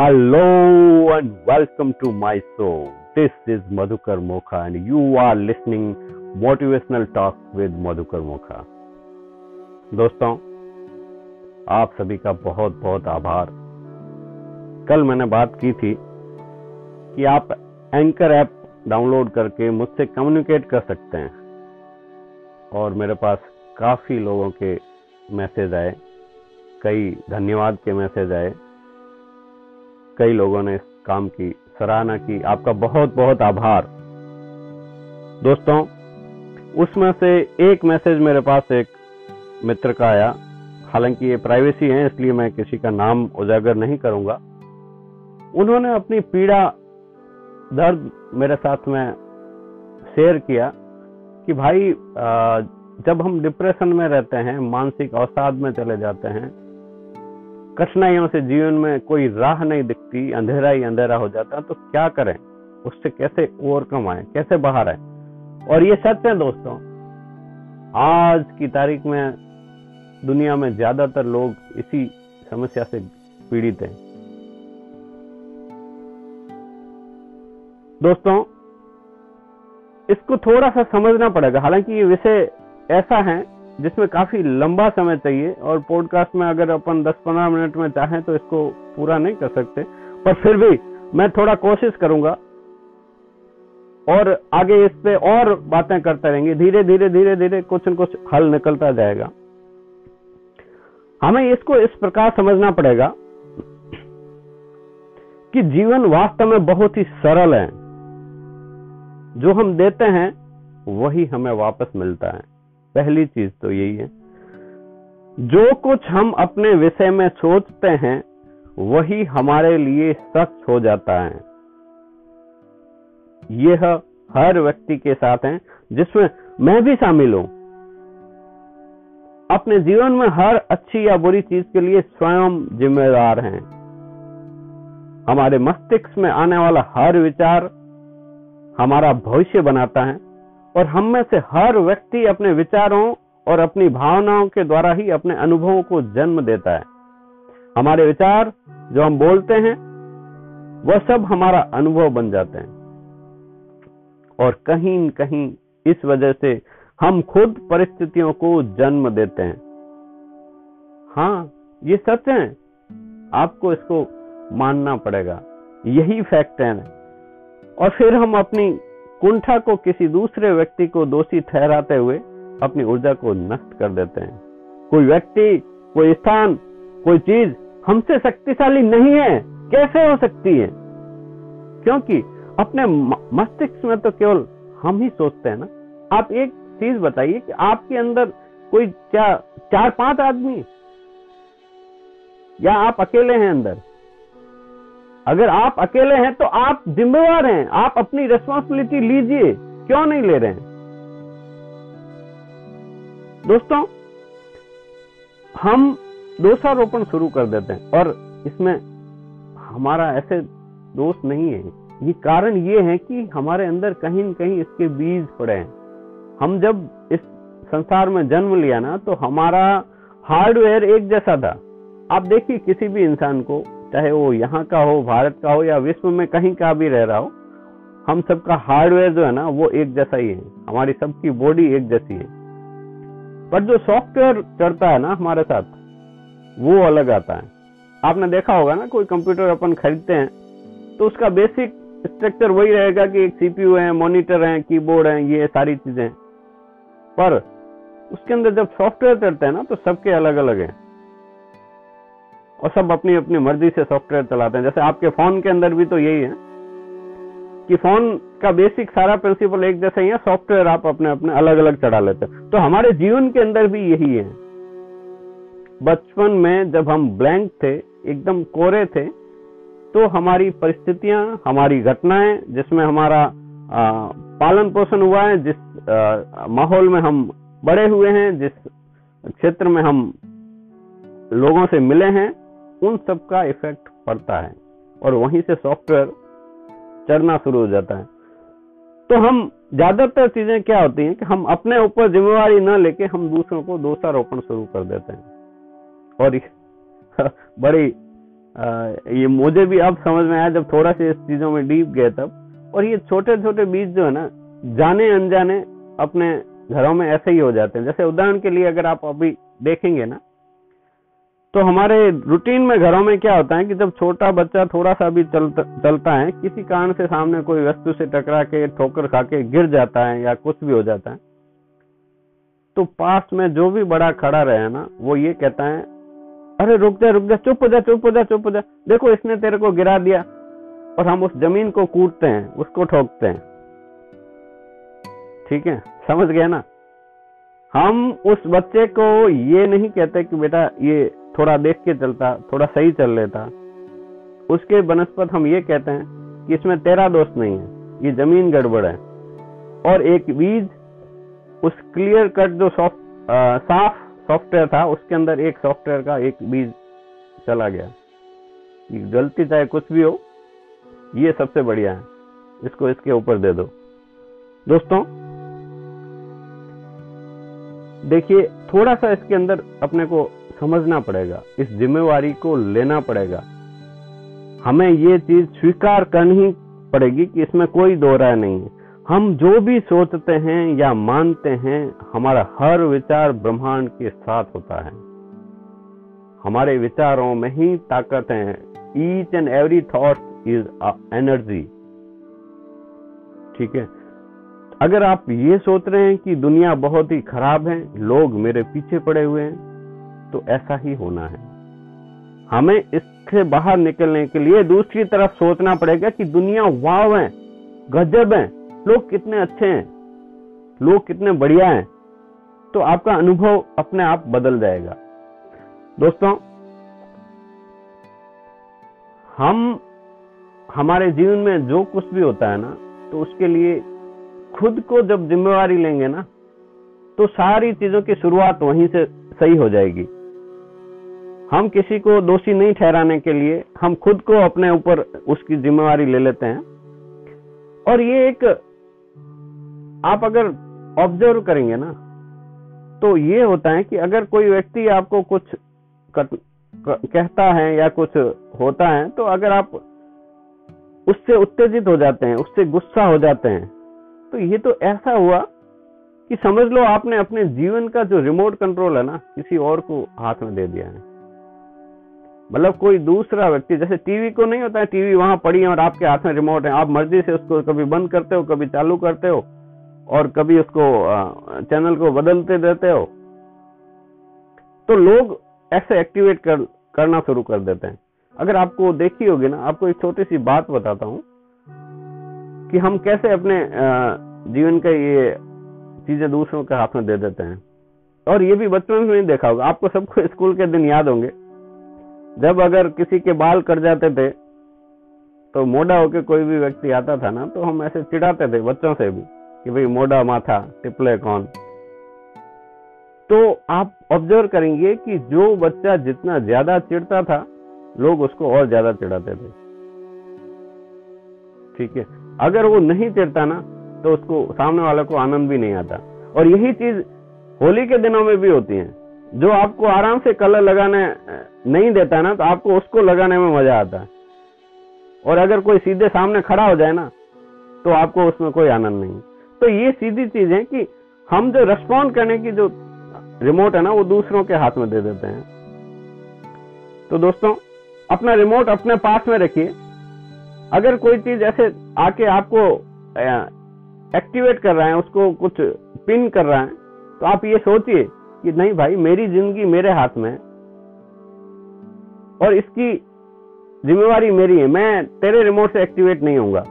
Hello and welcome to my show. This is Madhukar Mokha and you are listening motivational talk with Madhukar Mokha. दोस्तों आप सभी का बहुत बहुत आभार कल मैंने बात की थी कि आप एंकर ऐप डाउनलोड करके मुझसे कम्युनिकेट कर सकते हैं और मेरे पास काफ़ी लोगों के मैसेज आए कई धन्यवाद के मैसेज आए कई लोगों ने इस काम की सराहना की। आपका बहुत बहुत आभार। दोस्तों, उसमें से एक मैसेज मेरे पास एक मित्र का आया। हालाँकि ये प्राइवेसी है, इसलिए मैं किसी का नाम उजागर नहीं करूँगा। उन्होंने अपनी पीड़ा, दर्द मेरे साथ में शेयर किया कि भाई जब हम डिप्रेशन में रहते हैं, मानसिक अवसाद में चले जाते हैं कठिनाइयों से जीवन में कोई राह नहीं दिखती, अंधेरा ही अंधेरा हो जाता तो क्या करें? उससे कैसे ओवरकम आए कैसे बाहर आए? और ये सच है दोस्तों, आज की तारीख में दुनिया में ज़्यादातर लोग इसी समस्या से पीड़ित हैं। दोस्तों, इसको थोड़ा सा समझना पड़ेगा। हालाँकि ये विषय ऐसा है जिसमें काफ़ी लंबा समय चाहिए और पॉडकास्ट में अगर अपन 10-15 मिनट में चाहें तो इसको पूरा नहीं कर सकते। पर फिर भी मैं थोड़ा कोशिश करूँगा और आगे इस पे और बातें करते रहेंगे। धीरे धीरे धीरे धीरे कुछ न कुछ हल निकलता जाएगा। हमें इसको इस प्रकार समझना पड़ेगा कि जीवन वास्तव में बहुत ही सरल है। जो हम देते हैं, वही हमें वापस मिलता है। पहली चीज़ तो यही है। जो कुछ हम अपने विषय में सोचते हैं, वही हमारे लिए सच हो जाता है। यह हर व्यक्ति के साथ है, जिसमें मैं भी शामिल हूँ। अपने जीवन में हर अच्छी या बुरी चीज़ के लिए स्वयं जिम्मेदार हैं। हमारे मस्तिष्क में आने वाला हर विचार हमारा भविष्य बनाता है। और हम में से हर व्यक्ति अपने विचारों और अपनी भावनाओं के द्वारा ही अपने अनुभवों को जन्म देता है। हमारे विचार जो हम बोलते हैं, वह सब हमारा अनुभव बन जाते हैं। और कहीं कहीं इस वजह से हम खुद परिस्थितियों को जन्म देते हैं। हाँ ये सच है। आपको इसको मानना पड़ेगा। यही फैक्ट है। और फिर हम अपनी कुंठा को किसी दूसरे व्यक्ति को दोषी ठहराते हुए अपनी ऊर्जा को नष्ट कर देते हैं। कोई व्यक्ति, कोई स्थान, कोई चीज़ हमसे शक्तिशाली नहीं है। कैसे हो सकती है? क्योंकि अपने मस्तिष्क में तो केवल हम ही सोचते हैं ना। आप एक चीज़ बताइए कि आपके अंदर कोई क्या चार पाँच आदमी? या आप अकेले हैं अंदर? अगर आप अकेले हैं तो आप जिम्मेवार हैं। आप अपनी रिस्पॉन्सिबिलिटी लीजिए। क्यों नहीं ले रहे हैं? दोस्तों, हम दोषारोपण शुरू कर देते हैं और इसमें हमारा ऐसे दोष नहीं है। ये कारण ये है कि हमारे अंदर कहीं न कहीं इसके बीज पड़े हैं। हम जब इस संसार में जन्म लिया ना तो हमारा हार्डवेयर एक जैसा था। आप देखिए किसी भी इंसान को चाहे वो यहाँ का हो, भारत का हो या विश्व में कहीं का भी रह रहा हो, हम सबका हार्डवेयर जो है ना, वो एक जैसा ही है। हमारी सबकी बॉडी एक जैसी है। पर जो सॉफ्टवेयर चढ़ता है ना हमारे साथ, वो अलग आता है। आपने देखा होगा ना, कोई कंप्यूटर अपन खरीदते हैं तो उसका बेसिक स्ट्रक्चर वही रहेगा कि एक सीपीयू है मॉनिटर है कीबोर्ड है, ये सारी चीज़ें। पर उसके अंदर जब सॉफ्टवेयर चढ़ते हैं ना तो सबके अलग अलग है। और सब अपनी अपनी मर्ज़ी से सॉफ्टवेयर चलाते हैं। जैसे आपके फ़ोन के अंदर भी तो यही है कि फ़ोन का बेसिक सारा प्रिंसिपल एक जैसा ही है सॉफ्टवेयर आप अपने अपने अलग अलग चढ़ा लेते हैं। तो हमारे जीवन के अंदर भी यही है। बचपन में जब हम ब्लैंक थे एकदम कोरे थे तो हमारी परिस्थितियाँ हमारी घटनाएँ जिसमें हमारा आ, पालन पोषण हुआ है जिस माहौल में हम बड़े हुए हैं जिस क्षेत्र में हम लोगों से मिले हैं उन सब का इफ़ेक्ट पड़ता है और वहीं से सॉफ्टवेयर चढ़ना शुरू हो जाता है। तो हम ज़्यादातर चीज़ें क्या होती हैं कि हम अपने ऊपर जिम्मेवारी न लेके हम दूसरों को दोषारोपण शुरू कर देते हैं। और बड़ी आ, ये मुझे भी अब समझ में आया जब थोड़ा सा इस चीज़ों में डीप गए तब। और ये छोटे छोटे बीज जो है ना जाने अनजाने अपने घरों में ऐसे ही हो जाते हैं। जैसे उदाहरण के लिए अगर आप अभी देखेंगे ना तो हमारे रूटीन में घरों में क्या होता है कि जब छोटा बच्चा थोड़ा सा भी चलता है, किसी कारण से सामने कोई वस्तु से टकरा के, ठोकर खा के गिर जाता है या कुछ भी हो जाता है तो पास में जो भी बड़ा खड़ा रहे ना, वो ये कहता है, अरे रुक जा रुक जा, चुप हो जा, चुप हो जा, चुप हो जा। देखो इसने तेरे को गिरा दिया और हम उस ज़मीन को कूटते हैं, उसको ठोकते हैं। ठीक है? समझ गए ना? हम उस बच्चे को ये नहीं कहते कि बेटा ये थोड़ा देख के चलता, थोड़ा सही चल लेता। उसके बनस्पत हम ये कहते हैं कि इसमें तेरा दोस्त नहीं है, ये ज़मीन गड़बड़ है। और एक बीज, उस क्लियर कट जो सॉफ्ट साफ़ सॉफ्टवेयर था, उसके अंदर एक सॉफ्टवेयर का एक बीज चला गया। गलती चाहे कुछ भी हो, ये सबसे बढ़िया है। इसको इसके ऊपर दे दो। दोस्तों, देखिए, थोड़ा सा इसके अंदर अपने को समझना पड़ेगा, इस जिम्मेवारी को लेना पड़ेगा। हमें ये चीज़ स्वीकार करनी पड़ेगी कि इसमें कोई दो राय नहीं है। हम जो भी सोचते हैं या मानते हैं, हमारा हर विचार ब्रह्मांड के साथ होता है। हमारे विचारों में ही ताकत है। Each and every thought is energy ठीक है? अगर आप ये सोच रहे हैं कि दुनिया बहुत ही खराब है, लोग मेरे पीछे पड़े हुए हैं तो ऐसा ही होना है। हमें इससे बाहर निकलने के लिए दूसरी तरफ़ सोचना पड़ेगा कि दुनिया वाव है, गजब है, लोग कितने अच्छे हैं, लोग कितने बढ़िया हैं। तो आपका अनुभव अपने आप बदल जाएगा। दोस्तों, हम, हमारे जीवन में जो कुछ भी होता है ना तो उसके लिए खुद को जब जिम्मेवारी लेंगे ना तो सारी चीज़ों की शुरुआत वहीं से सही हो जाएगी। हम किसी को दोषी नहीं ठहराने के लिए हम खुद को अपने ऊपर उसकी जिम्मेवारी ले लेते हैं। और ये एक आप अगर ऑब्ज़र्व करेंगे ना तो ये होता है कि अगर कोई व्यक्ति आपको कुछ कहता है या कुछ होता है तो अगर आप उससे उत्तेजित हो जाते हैं, उससे गुस्सा हो जाते हैं तो ये तो ऐसा हुआ कि समझ लो आपने अपने जीवन का जो रिमोट कंट्रोल है ना, किसी और को हाथ में दे दिया है। मतलब कोई दूसरा व्यक्ति जैसे टीवी को नहीं होता है टीवी वहाँ पड़ी है और आपके हाथ में रिमोट है आप मर्ज़ी से उसको कभी बंद करते हो कभी चालू करते हो और कभी उसको चैनल को बदलते देते हो तो लोग ऐसे एक्टिवेट कर, करना शुरू कर देते हैं। अगर आपको देखी होगी ना आपको एक छोटी सी बात बताता हूँ कि हम कैसे अपने जीवन का ये चीज़ें दूसरों के हाथ में दे देते हैं। और ये भी बचपन में नहीं देखा होगा आपको सबको स्कूल के दिन याद होंगे जब अगर किसी के बाल कट जाते थे तो मोटा होके कोई भी व्यक्ति आता था ना तो हम ऐसे चिढ़ाते थे बच्चों से भी कि भाई मोटा माथा, टिपले कौन? तो आप ऑब्ज़र्व करेंगे कि जो बच्चा जितना ज़्यादा चिढ़ता था, लोग उसको और ज़्यादा चिढ़ाते थे। ठीक है? अगर वो नहीं चिढ़ता ना तो उसको, सामने वाले को आनंद भी नहीं आता। और यही चीज़ होली के दिनों में भी होती है। जो आपको आराम से कलर लगाने नहीं देता ना तो आपको उसको लगाने में मज़ा आता है। और अगर कोई सीधे सामने खड़ा हो जाए ना तो आपको उसमें कोई आनंद नहीं। तो ये सीधी चीज़ है कि हम जो रेस्पॉन्ड करने की जो रिमोट है ना, वो दूसरों के हाथ में दे देते हैं। तो दोस्तों, अपना रिमोट अपने पास में रखिए। अगर कोई चीज़ ऐसे आके आपको एक्टिवेट कर रहा है, उसको कुछ पिन कर रहा है तो आप ये सोचिए कि नहीं भाई, मेरी ज़िंदगी मेरे हाथ में और इसकी जिम्मेवारी मेरी है। मैं तेरे रिमोट से एक्टिवेट नहीं होऊँगा।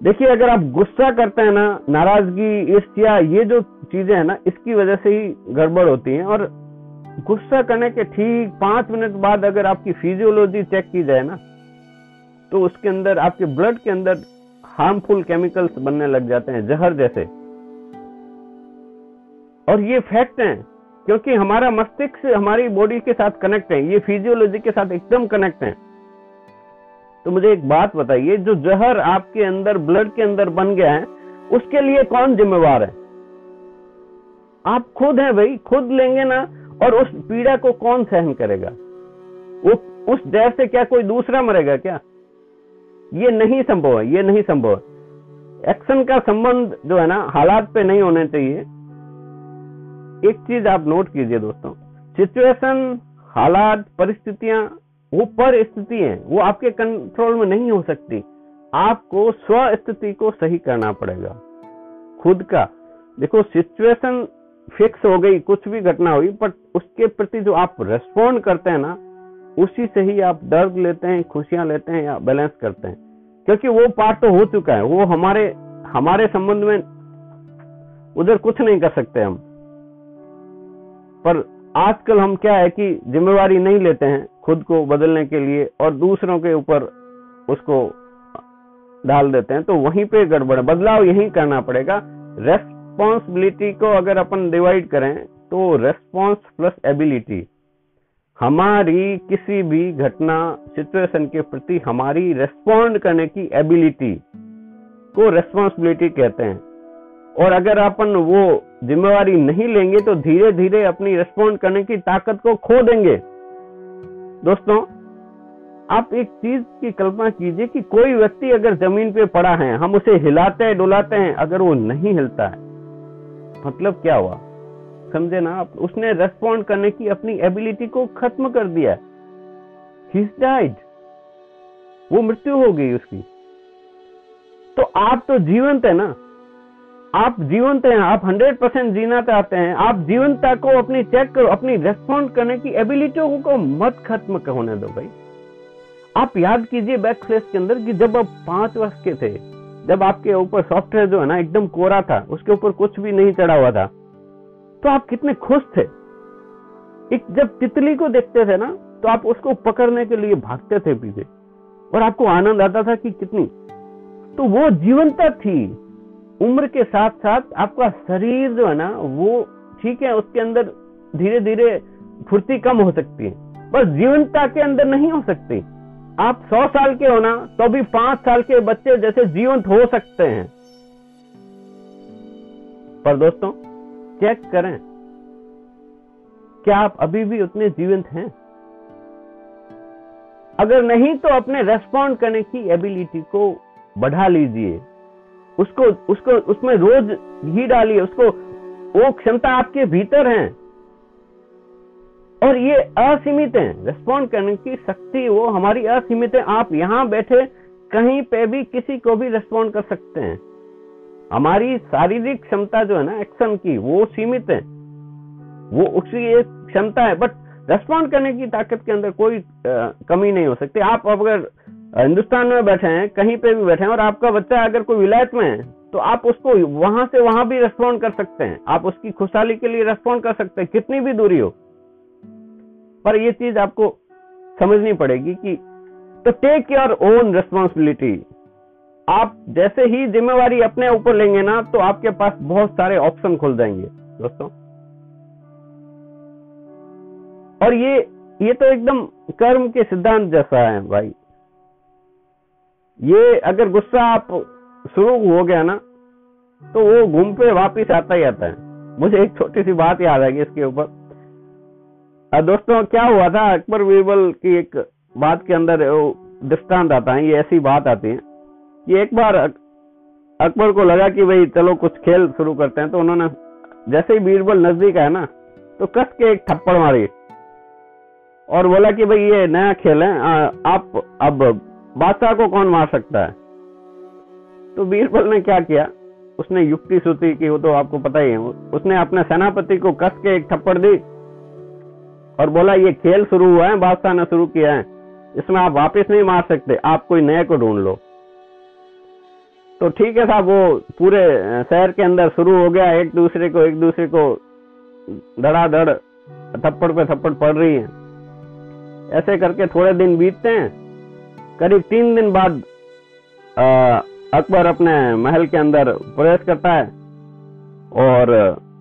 देखिए, अगर आप गुस्सा करते हैं ना, नाराज़गी ईर्ष्या ये जो चीज़ें हैं ना, इसकी वजह से ही गड़बड़ होती है। और गुस्सा करने के ठीक पाँच मिनट बाद अगर आपकी फिजियोलॉजी चेक की जाए ना तो उसके अंदर, आपके ब्लड के अंदर हार्मफुल केमिकल्स बनने लग जाते हैं, जहर जैसे। और ये फैक्ट है, क्योंकि हमारा मस्तिष्क हमारी बॉडी के साथ कनेक्ट है, ये फिजियोलॉजी के साथ एकदम कनेक्ट है। तो मुझे एक बात बताइए, जो जहर आपके अंदर ब्लड के अंदर बन गया है, उसके लिए कौन जिम्मेवार है? आप खुद हैं भाई, खुद लेंगे ना, और उस पीड़ा को कौन सहन करेगा? वो उस डर से क्या कोई दूसरा मरेगा क्या? ये नहीं संभव है, ये नहीं संभव है। एक्शन का संबंध जो है ना, हालात पे नहीं होने चाहिए। एक चीज़ आप नोट कीजिए दोस्तों। सिचुएशन हालात, परिस्थितियाँ वो पर स्थिति है, वो आपके कंट्रोल में नहीं हो सकती। आपको स्व स्थिति को सही करना पड़ेगा। खुद का। देखो सिचुएशन फिक्स हो गई, कुछ भी घटना हुई पर उसके प्रति जो आप रेस्पॉन्ड करते हैं ना, उसी से ही आप दर्द लेते हैं, खुशियाँ लेते हैं या बैलेंस करते हैं। क्योंकि वो पार्ट तो हो चुका है, वो हमारे हमारे संबंध में उधर कुछ नहीं कर सकते हम। पर आजकल हम क्या है कि जिम्मेवारी नहीं लेते हैं खुद को बदलने के लिए और दूसरों के ऊपर उसको डाल देते हैं तो वहीं पे गड़बड़ बदलाव यही करना पड़ेगा। रेस्पॉन्सिबिलिटी को अगर अपन डिवाइड करें तो रेस्पॉन्स प्लस एबिलिटी हमारी किसी भी घटना सिचुएशन के प्रति हमारी रेस्पॉन्ड करने की एबिलिटी को रेस्पॉन्सिबिलिटी कहते हैं। और अगर अपन वो जिम्मेवारी नहीं लेंगे तो धीरे धीरे अपनी रेस्पॉन्ड करने की ताकत को खो देंगे। दोस्तों, आप एक चीज़ की कल्पना कीजिए कि कोई व्यक्ति अगर ज़मीन पे पड़ा है, हम उसे हिलाते हैं डुलाते हैं, अगर वो नहीं हिलता है मतलब क्या हुआ? समझे ना आप? उसने रेस्पॉन्ड करने की अपनी एबिलिटी को खत्म कर दिया। डाइड वो मृत्यु हो गई उसकी। तो आप तो जीवंत है ना? आप जीवंत हैं, आप 100 परसेंट जीना चाहते हैं, आप जीवनता को अपनी चेक करो, अपनी रेस्पॉन्ड करने की एबिलिटियों को मत खत्म होने दो भाई। आप याद कीजिए बैक फ्लेस के अंदर कि जब आप पाँच वर्ष के थे, जब आपके ऊपर सॉफ्टवेयर जो है ना एकदम कोरा था, उसके ऊपर कुछ भी नहीं चढ़ा हुआ था तो आप कितने खुश थे? एक जब तितली को देखते थे ना तो आप उसको पकड़ने के लिए भागते थे पीछे, और आपको आनंद आता था कि कितनी। तो वो जीवनता थी। उम्र के साथ साथ आपका शरीर जो है ना, वो ठीक है, उसके अंदर धीरे धीरे फुर्ती कम हो सकती है। बस जीवनता के अंदर नहीं हो सकती। आप सौ साल के हो ना तो भी पाँच साल के बच्चे जैसे जीवंत हो सकते हैं। पर दोस्तों, चेक करें, क्या आप अभी भी उतने जीवंत हैं? अगर नहीं तो अपने रेस्पॉन्ड करने की एबिलिटी को बढ़ा लीजिए। उसको उसको उसमें रोज घी डालिए उसको वो क्षमता आपके भीतर है। और ये असीमित है। रेस्पॉन्ड करने की शक्ति वो हमारी असीमित है। आप यहाँ बैठे कहीं पे भी किसी को भी रेस्पॉन्ड कर सकते हैं। हमारी शारीरिक क्षमता जो है ना एक्शन की वो सीमित है। वो उसकी एक क्षमता है। बट रेस्पॉन्ड करने की ताकत के अंदर कोई आ, कमी नहीं हो सकती। आप अगर हिंदुस्तान में बैठे हैं, कहीं पे भी बैठे हैं, और आपका बच्चा अगर कोई विलायत में है तो आप उसको वहाँ से वहाँ भी रेस्पॉन्ड कर सकते हैं। आप उसकी खुशहाली के लिए रेस्पॉन्ड कर सकते हैं, कितनी भी दूरी हो। पर ये चीज़ आपको समझनी पड़ेगी कि तो टेक योर ओन रेस्पॉन्सिबिलिटी आप जैसे ही जिम्मेवारी अपने ऊपर लेंगे ना तो आपके पास बहुत सारे ऑप्शन खुल जाएँगे, दोस्तों। और ये ये तो एकदम कर्म के सिद्धांत जैसा है भाई। ये अगर गुस्सा आप शुरू हो गया ना तो वो घूम पे वापिस आता ही आता है। मुझे एक छोटी सी बात याद आएगी इसके ऊपर। दोस्तों, क्या हुआ था? अकबर बीरबल की एक बात के अंदर दृष्टांत आता है, ये ऐसी बात आती है कि एक बार अकबर को लगा कि भाई, चलो कुछ खेल शुरू करते हैं तो उन्होंने जैसे ही बीरबल नज़दीक है ना तो कस के एक थप्पड़ मारी और बोला कि भाई, ये नया खेल है आप अब बादशाह को कौन मार सकता है? तो बीरबल ने क्या किया? उसने युक्ति सुती की वो तो आपको पता ही है, उसने अपने सेनापति को कस के एक थप्पड़ दी और बोला, ये खेल शुरू हुआ है, बादशाह ने शुरू किया है। इसमें आप वापस नहीं मार सकते, आप कोई नए को ढूंढ लो। तो ठीक है साहब, वो पूरे शहर के अंदर शुरू हो गया, एक दूसरे को, एक दूसरे को धड़ाधड़, थप्पड़ पे थप्पड़ पड़ रही है। ऐसे करके थोड़े दिन बीतते हैं करीब तीन दिन बाद अकबर अपने महल के अंदर प्रवेश करता है। और,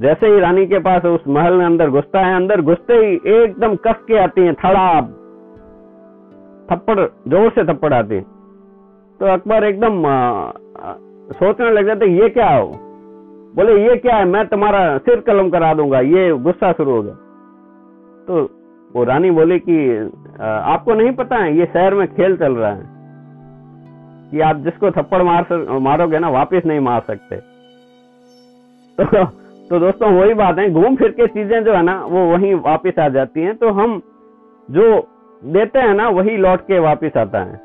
जैसे ही रानी के पास उस महल में अंदर घुसता है, अंदर घुसते ही एकदम कस के आती है, थड़ा थप्पड़, ज़ोर से थप्पड़ आती है। तो अकबर एकदम सोचने लग जाते ये क्या हो? बोले, ये क्या है? मैं तुम्हारा सिर कलम करा दूँगा, ये गुस्सा शुरू हो गया। तो वो रानी बोली कि आपको नहीं पता है, ये शहर में खेल चल रहा है। कि आप जिसको थप्पड़ मार मारोगे ना, वापस नहीं मार सकते। तो तो दोस्तों, वही बात है, घूम फिर के चीज़ें जो है ना, वो वहीं वापस आ जाती हैं। तो हम जो देते हैं ना, वही लौट के वापस आता है।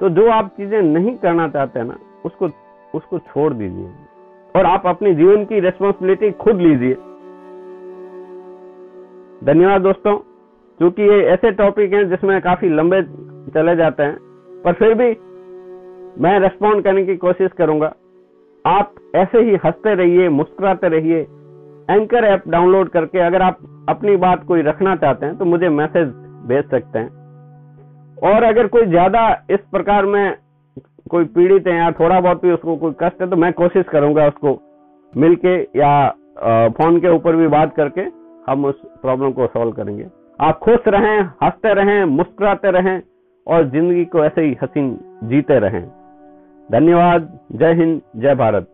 तो जो आप चीज़ें नहीं करना चाहते हैं ना, उसको उसको छोड़ दीजिए। और आप अपने जीवन की रेस्पॉन्सिबिलिटी खुद लीजिए। धन्यवाद दोस्तों। क्योंकि ये ऐसे टॉपिक हैं जिसमें काफ़ी लंबे चले जाते हैं। पर फिर भी मैं रेस्पॉन्ड करने की कोशिश करूँगा। आप ऐसे ही हँसते रहिए, मुस्कुराते रहिए एंकर ऐप डाउनलोड करके अगर आप अपनी बात कोई रखना चाहते हैं तो मुझे मैसेज भेज सकते हैं। और अगर कोई ज़्यादा इस प्रकार में कोई पीड़ित है या थोड़ा बहुत भी उसको कोई कष्ट है तो मैं कोशिश करूँगा उसको मिलके या फ़ोन के ऊपर भी बात करके हम उस प्रॉब्लम को सॉल्व करेंगे। आप खुश रहें, हँसते रहें, मुस्कुराते रहें और ज़िंदगी को ऐसे ही हसीन जीते रहें। धन्यवाद। जय हिंद, जय भारत।